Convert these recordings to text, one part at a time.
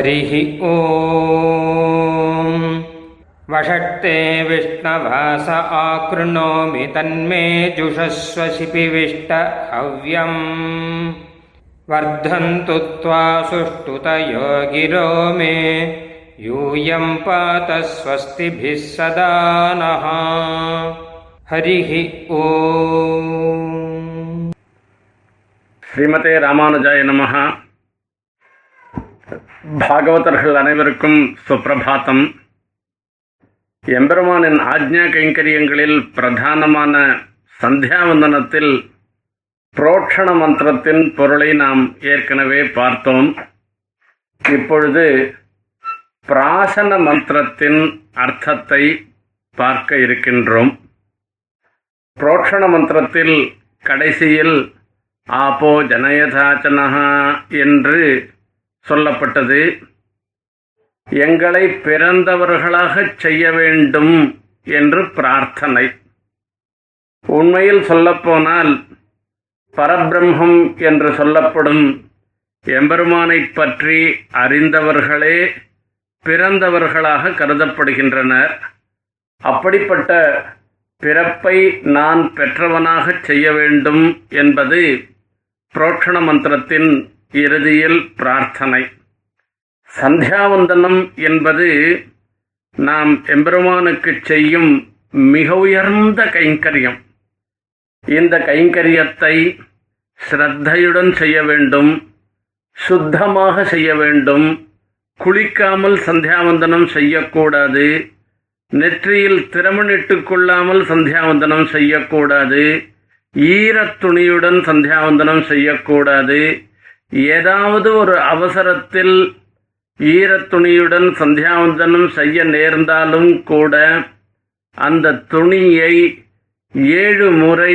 हरिः ओ वषट्ते विष्णवास आकृणोमि तन्मे तन्मेजुषस्व शिपिविष्टहव्यम् वर्धन्तु त्वा सुष्ठुतयो गिरो मे। यूयम् पात स्वस्तिभिः सदा नः। हरिः ओ श्रीमते रामानुजाय नमः। பாகவதர்கள் அனைவருக்கும் சுப்பிரபாத்தம். எம்பெருமானின் ஆஜ்ஞா கைங்கரியங்களில் பிரதானமான சந்தியாவந்தனத்தில் புரோட்சண மந்திரத்தின் பொருளை நாம் ஏற்கனவே பார்த்தோம். இப்பொழுது பிராசன மந்திரத்தின் அர்த்தத்தை பார்க்க இருக்கின்றோம். புரோட்சண மந்திரத்தில் கடைசியில் ஆபோ ஜனயதாச்சனஹா என்று சொல்லப்பட்டது. எங்களை பிறந்தவர்களாகச் செய்ய வேண்டும் என்று பிரார்த்தனை. உண்மையில் சொல்லப்போனால் பரபிரம்மம் என்று சொல்லப்படும் எம்பெருமானைப் பற்றி அறிந்தவர்களே பிறந்தவர்களாக கருதப்படுகின்றனர். அப்படிப்பட்ட பிறப்பை நான் பெற்றவனாகச் செய்ய வேண்டும் என்பது புரோட்சண மந்திரத்தின் இறுதியில் பிரார்த்தனை. சந்தியாவந்தனம் என்பது நாம் எம்பெருமானுக்கு செய்யும் மிக உயர்ந்த கைங்கரியம். இந்த கைங்கரியத்தை ஸ்ரத்தையுடன் செய்ய வேண்டும் சுத்தமாக செய்ய வேண்டும். குளிக்காமல் சந்தியாவந்தனம் செய்யக்கூடாது. நெற்றியில் திறமணிட்டு கொள்ளாமல் சந்தியாவந்தனம் செய்யக்கூடாது. ஈரத் துணியுடன் சந்தியாவந்தனம் செய்யக்கூடாது. ஏதாவது ஒரு அவசரத்தில் ஈரத்துணியுடன் சந்தியாவந்தனம் செய்ய நேர்ந்தாலும் கூட அந்த துணியை ஏழு முறை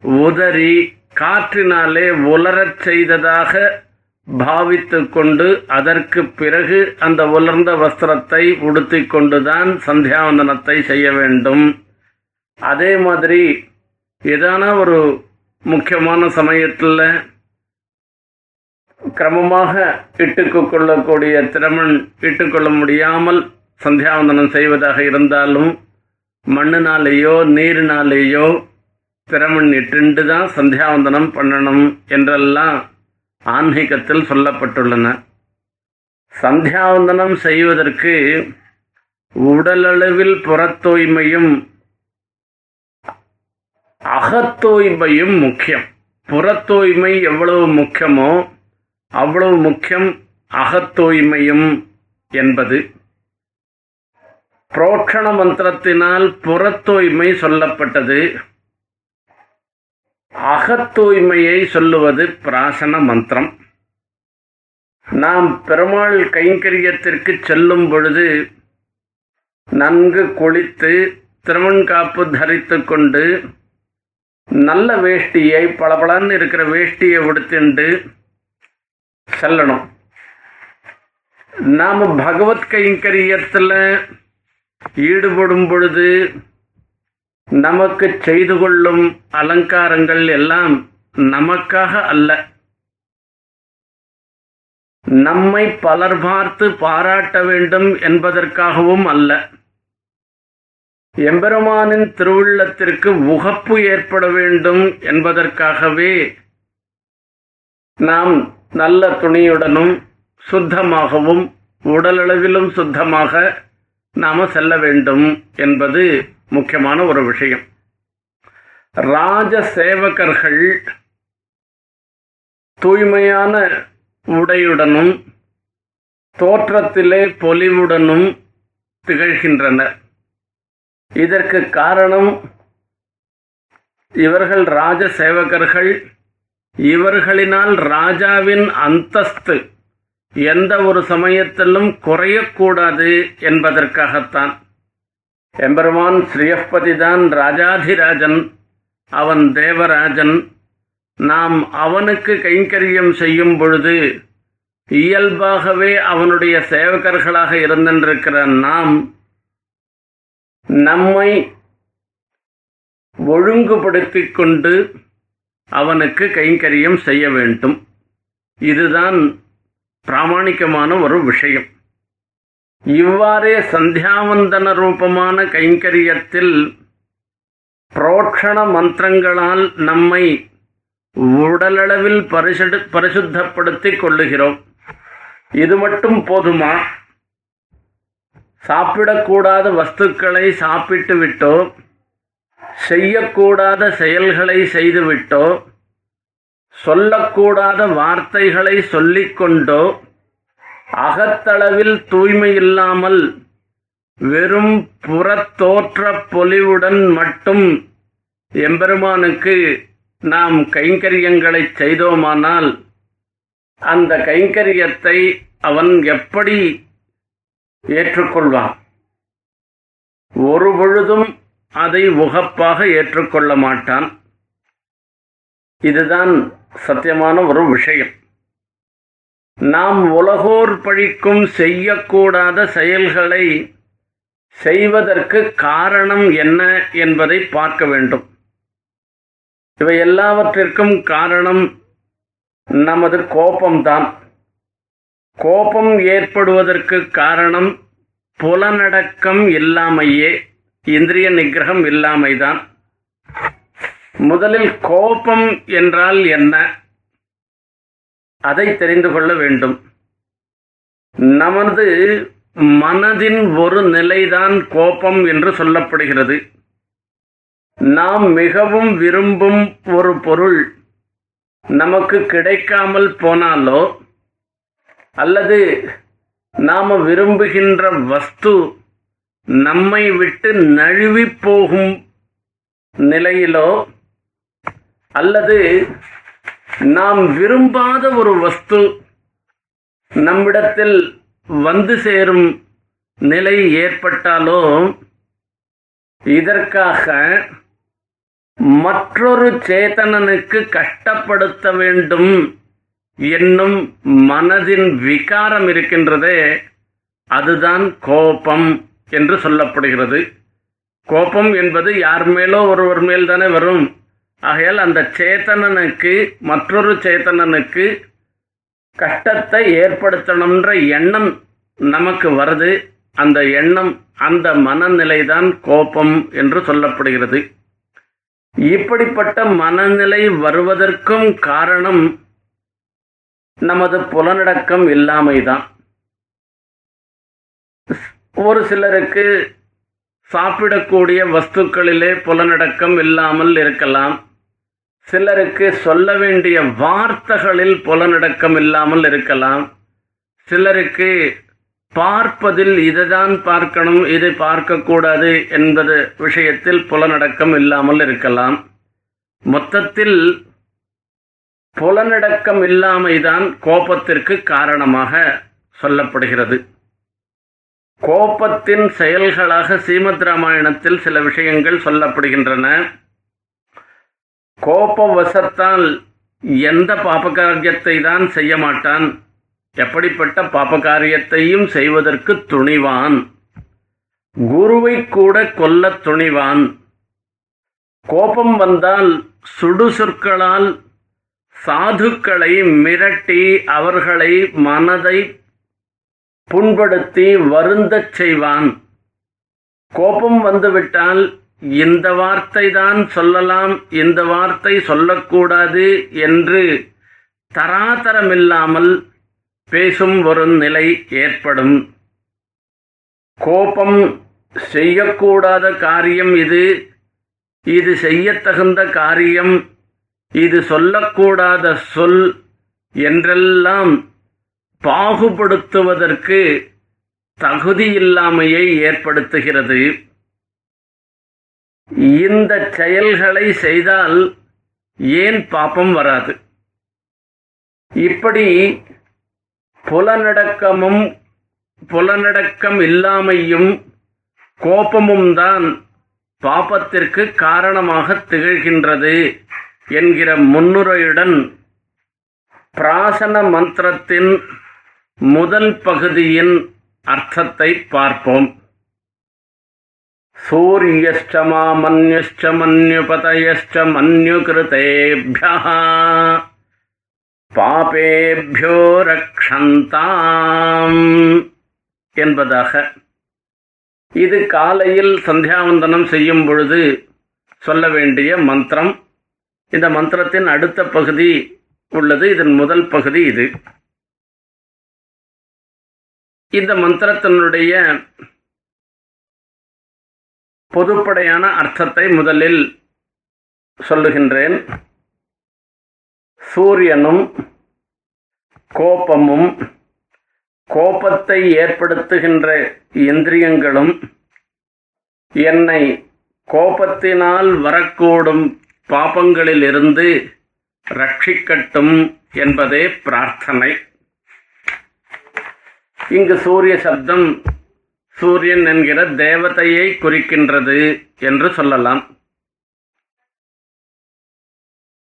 உதறி காற்றினாலே உலரச் செய்ததாக பாவித்து கொண்டு அதற்கு பிறகு அந்த உலர்ந்த வஸ்திரத்தை உடுத்தி கொண்டுதான் சந்தியாவந்தனத்தை செய்ய வேண்டும். அதே மாதிரி ஏதான ஒரு முக்கியமான சமயத்தில் கிரமமாக இட்டுக்கு கொள்ளக்கூடிய திறமன் இட்டுக்கொள்ள முடியாமல் சந்தியாவந்தனம் செய்வதாக இருந்தாலும் மண்ணினாலேயோ நீரினாலேயோ திறமன் இட்டுண்டு தான் சந்தியாவந்தனம் பண்ணணும் என்றெல்லாம் ஆன்மீகத்தில் சொல்லப்பட்டுள்ளன. சந்தியாவந்தனம் செய்வதற்கு உடலளவில் புறத்தூய்மையும் அகத்தூய்மையும் முக்கியம். புறத்தூய்மை எவ்வளவு முக்கியமோ அவ்வளவு முக்கியம் அகத்தூய்மையும் என்பது. புரோட்சண மந்திரத்தினால் புறத்தூய்மை சொல்லப்பட்டது. அகத்தூய்மையை சொல்லுவது பிராசன மந்திரம். நாம் பெருமாள் கைங்கரியத்திற்கு செல்லும் பொழுது நன்கு குளித்து திருவன்காப்பு தரித்து கொண்டு நல்ல வேஷ்டியை பளபளன்னு இருக்கிற வேஷ்டியை உடுத்திண்டு செல்லணும். நாம் பகவத் கைங்கரியத்தில் ஈடுபடும் பொழுது நமக்கு செய்து கொள்ளும் அலங்காரங்கள் எல்லாம் நமக்காக அல்ல. நம்மை பலர் பார்த்து பாராட்ட வேண்டும் என்பதற்காகவும் அல்ல. எம்பெருமானின் திருவுள்ளத்திற்கு உகப்பு ஏற்பட வேண்டும் என்பதற்காகவே நாம் நல்ல துணியுடனும் சுத்தமாகவும் உடலளவிலும் சுத்தமாக நாம செல்ல வேண்டும் என்பது முக்கியமான ஒரு விஷயம். ராஜ சேவகர்கள் தூய்மையான உடையுடனும் தோற்றத்திலே பொலிவுடனும் திகழ்கின்றனர். இதற்கு காரணம் இவர்கள் ராஜ சேவகர்கள் இவர்களினால் ராஜாவின் அந்தஸ்து எந்த ஒரு சமயத்திலும் குறையக்கூடாது என்பதற்காகத்தான். எம்பெருமான் ஸ்ரீயப்பதிதான் ராஜாதிராஜன் அவன் தேவராஜன். நாம் அவனுக்கு கைங்கரியம் செய்யும் பொழுது இயல்பாகவே அவனுடைய சேவகர்களாக இருந்திருக்கிற நாம் நம்மை ஒழுங்குபடுத்திக் கொண்டு அவனுக்கு கைங்கரியம் செய்ய வேண்டும். இதுதான் பிராமணிக்கமான ஒரு விஷயம். இவ்வாறே சந்தியாவந்தன ரூபமான கைங்கரியத்தில் புரோட்சண மந்திரங்களால் நம்மை உடலளவில் பரிசு பரிசுத்தப்படுத்திக் கொள்ளுகிறோம். இது மட்டும் போதுமா? சாப்பிடக்கூடாத வஸ்துக்களை சாப்பிட்டு விட்டோ செய்யக்கூடாத செயல்களை செய்துவிட்டோ சொல்லக்கூடாத வார்த்தைகளை சொல்லிக்கொண்டோ அகத்தளவில் தூய்மை இல்லாமல் வெறும் புறத்தோற்ற பொலிவுடன் மட்டும் எம்பெருமானுக்கு நாம் கைங்கரியங்களை செய்தோமானால் அந்த கைங்கரியத்தை அவன் எப்படி ஏற்றுக்கொள்வான்? ஒரு பொழுதும் அதை உகப்பாக ஏற்றுக்கொள்ள மாட்டான். இதுதான் சத்தியமான ஒரு விஷயம். நாம் உலகோர் பழிக்கும் செய்யக்கூடாத செயல்களை செய்வதற்கு காரணம் என்ன என்பதை பார்க்க வேண்டும். இவை எல்லாவற்றிற்கும் காரணம் நமது கோபம்தான். கோபம் ஏற்படுவதற்கு காரணம் புலனடக்கம் இல்லாமையே. இந்திரிய நிகிரகம் இல்லாமைதான். முதலில் கோபம் என்றால் என்ன? அதை தெரிந்து கொள்ள வேண்டும். நமது மனதின் ஒரு நிலைதான் கோபம் என்று சொல்லப்படுகிறது. நாம் மிகவும் விரும்பும் ஒரு பொருள் நமக்கு கிடைக்காமல் போனாலோ அல்லது நாம் விரும்புகின்ற வஸ்து நம்மை விட்டு நழுவி போகும் நிலையிலோ அல்லது நாம் விரும்பாத ஒரு வஸ்து நம்மிடத்தில் வந்து சேரும் நிலை ஏற்பட்டாலோ இதற்காக மற்றொரு சேதனனுக்கு கஷ்டப்படுத்த வேண்டும் என்னும் மனதின் விகாரம் இருக்கின்றதே அதுதான் கோபம். என்று சொல்லப்படுகிறது. கோபம் என்பது யார் மேலோ ஒருவர் மேல் தானே வரும். ஆகையால் அந்த சேத்தனனுக்கு மற்றொரு சேத்தனனுக்கு கஷ்டத்தை ஏற்படுத்தணுன்ற எண்ணம் நமக்கு வருது. அந்த எண்ணம் அந்த மனநிலைதான் கோபம் என்று சொல்லப்படுகிறது. இப்படிப்பட்ட மனநிலை வருவதற்கும் காரணம் நமது புலனடக்கம் இல்லாமைதான். ஒரு சிலருக்கு சாப்பிடக்கூடிய வஸ்துக்களிலே புலனடக்கம் இல்லாமல் இருக்கலாம். சிலருக்கு சொல்ல வேண்டிய வார்த்தைகளில் புலனடக்கம் இல்லாமல் இருக்கலாம். சிலருக்கு பார்ப்பதில் இதுதான் பார்க்கணும் இதை பார்க்கக்கூடாது என்பது விஷயத்தில் புலனடக்கம் இல்லாமல் இருக்கலாம். மொத்தத்தில் புலனடக்கம் இல்லாமைதான் கோபத்திற்கு காரணமாக சொல்லப்படுகிறது. கோபத்தின் செயல்களாக சீமத் ராமாயணத்தில் சில விஷயங்கள் சொல்லப்படுகின்றன. கோபவசத்தால் எந்த பாபகாரியத்தை தான் செய்ய மாட்டான் எப்படிப்பட்ட பாபகாரியத்தையும் செய்வதற்கு துணிவான்? குருவை கூட கொல்ல துணிவான்? கோபம் வந்தால் சுடு சொற்களால் சாதுக்களை மிரட்டி அவர்களை மனதை புண்படுத்தி வருந்தச் செய்வான். கோபம் வந்துவிட்டால் இந்த வார்த்தை தான் சொல்லலாம் இந்த வார்த்தை சொல்லக்கூடாது என்று தராதரமில்லாமல் பேசும் ஒரு நிலை ஏற்படும். கோபம் செய்யக்கூடாத காரியம் இது. இது செய்யத்தகுந்த காரியம். இது சொல்லக்கூடாத சொல் என்றெல்லாம் பாகுபடுத்துவதற்கு தகுதியில்லாமையை ஏற்படுத்துகிறது. இந்த செயல்களை செய்தால் ஏன் பாப்பம் வராது? இப்படி புலனடக்கமும் புலனடக்கம் இல்லாமையும் கோபமும் தான் பாப்பத்திற்கு காரணமாக திகழ்கின்றது என்கிற முன்னுரையுடன் பிராசன மந்திரத்தின் முதல் பகுதியின் அர்த்தத்தை பார்ப்போம். சூரியஷ்ட மாமன்யுஷ்ட மன்யுபதயஷ்ட மன்யுகிருதேபியா பாபேபியோ ரக்ஷந்தாம் என்பதாக. இது காலையில் சந்தியாவந்தனம் செய்யும் பொழுது சொல்ல வேண்டிய மந்திரம். இந்த மந்திரத்தின் அடுத்த பகுதி உள்ளது. இதன் முதல் பகுதி இது. இந்த மந்திரத்தினுடைய பொதுப்படையான அர்த்தத்தை முதலில் சொல்லுகின்றேன். சூரியனும் கோபமும் கோபத்தை ஏற்படுத்துகின்ற இந்திரியங்களும் என்னை கோபத்தினால் வரக்கூடும் பாபங்களிலிருந்து ரட்சிக்கட்டும் என்பதே பிரார்த்தனை. இங்கு சூரிய சப்தம் சூரியன் என்கிற தேவதையை குறிக்கின்றது என்று சொல்லலாம்.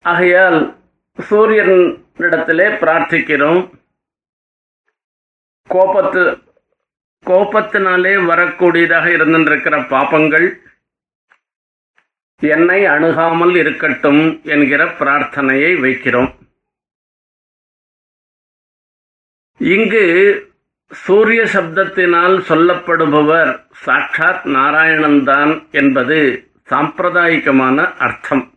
ஆகையால் சூரியனிடத்திலே பிரார்த்திக்கிறோம். கோபத்து கோபத்தினாலே வரக்கூடியதாக இருந்திருக்கிற பாபங்கள் என்னை அணுகாமல் இருக்கட்டும் என்கிற பிரார்த்தனையை வைக்கிறோம். இங்கு சூரிய சப்தத்தினால் சொல்லப்படுபவர் சாட்சாத் நாராயணன்தான் என்பது சாம்பிரதாயிகமான அர்த்தம்.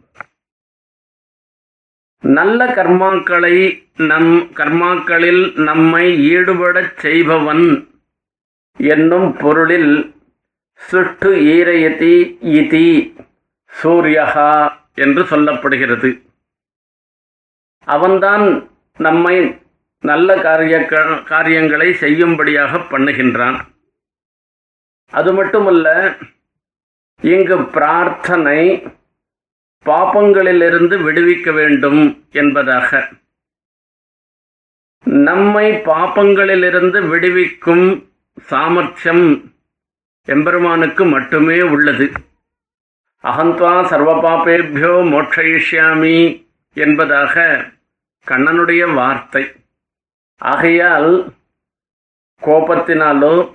நல்ல கர்மாக்களை நம் கர்மாக்களில் நம்மை ஈடுபடச் செய்பவன் என்னும் பொருளில் சுட்டு ஈரயதி இதி சூரியகா என்று சொல்லப்படுகிறது. அவன்தான் நம்மை நல்ல காரிய காரியங்களை செய்யும்படியாக பண்ணுகின்றான். அது மட்டுமல்ல இங்கு பிரார்த்தனை பாப்பங்களிலிருந்து விடுவிக்க வேண்டும் என்பதாக. நம்மை பாப்பங்களிலிருந்து விடுவிக்கும் சாமர்த்தியம் எம்பெருமானுக்கு மட்டுமே உள்ளது. அகந்த்வா சர்வ பாப்பேபியோ மோட்சயிஷ்யாமி என்பதாக கண்ணனுடைய வார்த்தை. ஆகையால் கோபத்தினாலோ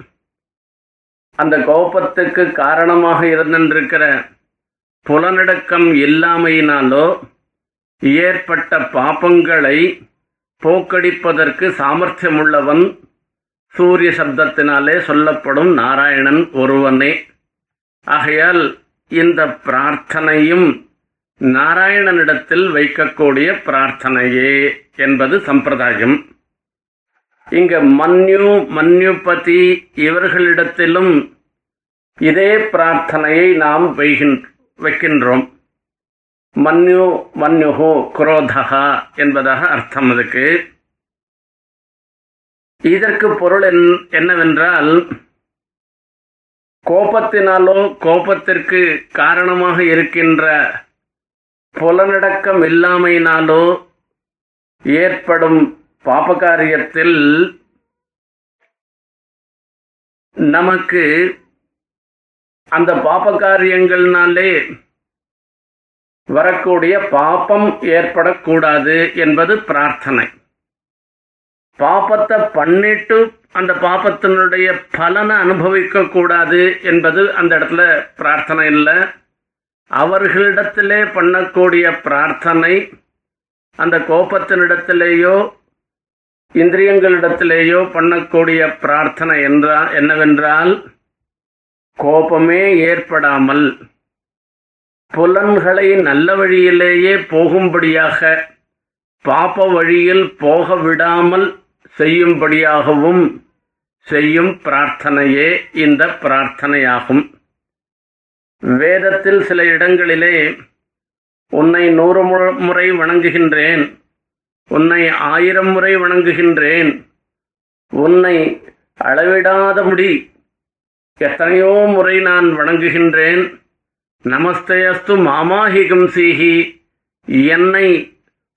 அந்த கோபத்துக்கு காரணமாக இருந்திருக்கிற புலனடக்கம் இல்லாமையினாலோ ஏற்பட்ட பாபங்களை போக்கடிப்பதற்கு சாமர்த்தியமுள்ளவன் சூரிய சப்தத்தினாலே சொல்லப்படும் நாராயணன் ஒருவனே. ஆகையால் இந்த பிரார்த்தனையும் நாராயணனிடத்தில் வைக்கக்கூடிய பிரார்த்தனையே என்பது சம்பிரதாயம். இங்க மன்யு மன்யுபதி இவர்களிடத்திலும் இதே பிரார்த்தனையை நாம் வைக்கின்றோம். மன்யு மன்யுஹு குரோதகா என்பதாக அர்த்தம் அதுக்கு. இதற்கு பொருள் என்னவென்றால் கோபத்தினாலோ கோபத்திற்கு காரணமாக இருக்கின்ற புலனடக்கம் இல்லாமையினாலோ ஏற்படும் பாபகாரியத்தில் நமக்கு அந்த பாபகாரியங்கள்னாலே வரக்கூடிய பாப்பம் ஏற்படக்கூடாது என்பது பிரார்த்தனை. பாப்பத்தை பண்ணிட்டு அந்த பாப்பத்தினுடைய பலனை அனுபவிக்க கூடாது என்பது அந்த இடத்துல பிரார்த்தனை இல்லை. அவர்களிடத்திலே பண்ணக்கூடிய பிரார்த்தனை அந்த கோபத்தினிடத்திலேயோ இந்திரியங்களிடத்திலேயோ பண்ணக்கூடிய பிரார்த்தனை என்றால் என்னவென்றால் கோபமே ஏற்படாமல் புலன்களை நல்ல வழியிலேயே போகும்படியாக பாப்ப வழியில் போக விடாமல் செய்யும்படியாகவும் செய்யும் பிரார்த்தனையே இந்த பிரார்த்தனையாகும். வேதத்தில் சில இடங்களிலே உன்னை நூறு முறை வணங்குகின்றேன். உன்னை ஆயிரம் முறை வணங்குகின்றேன். உன்னை அளவிடாத முடி. எத்தனையோ முறை நான் வணங்குகின்றேன். நமஸ்தேயஸ்து மாமாஹிகம் சீஹி என்னை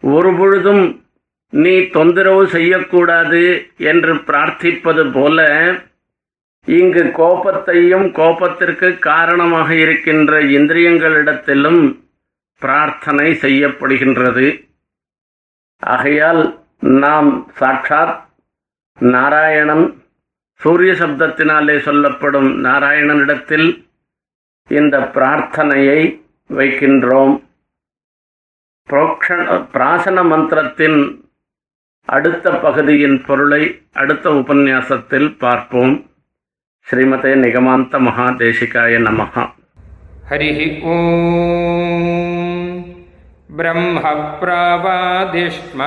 ஒருபொழுதும் நீ தொந்தரவு செய்யக்கூடாது என்று பிரார்த்திப்பது போல இங்கு கோபத்தையும் கோபத்திற்கு காரணமாக இருக்கின்ற இந்திரியங்களிடத்திலும் பிரார்த்தனை செய்யப்படுகின்றது. ஆகையால் நாம் சாட்சாத் நாராயணன் சூரிய சப்தத்தினாலே சொல்லப்படும் நாராயணனிடத்தில் இந்த பிரார்த்தனையை வைக்கின்றோம். புரோக்ஷ பிராசன மந்திரத்தின் அடுத்த பகுதியின் பொருளை அடுத்த உபன்யாசத்தில் பார்ப்போம். ஸ்ரீமதே நிகமாந்த மகாதேசிகாய நமகா ஹரி ஓம். ब्रह्मप्रावादिष्म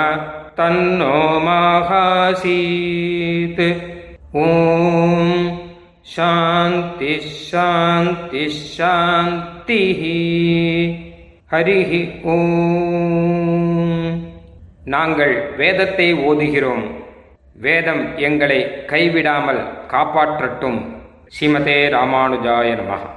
तन्नो माहासीत् ॐ शान्तिः शान्तिः शान्तिः ஹரிः ஓம் நாங்கள் வேதத்தை ஓதுகிறோம் வேதம் எங்களை கைவிடாமல் காப்பாற்றட்டும் ஸ்ரீமதே ராமானுஜாய நமஹா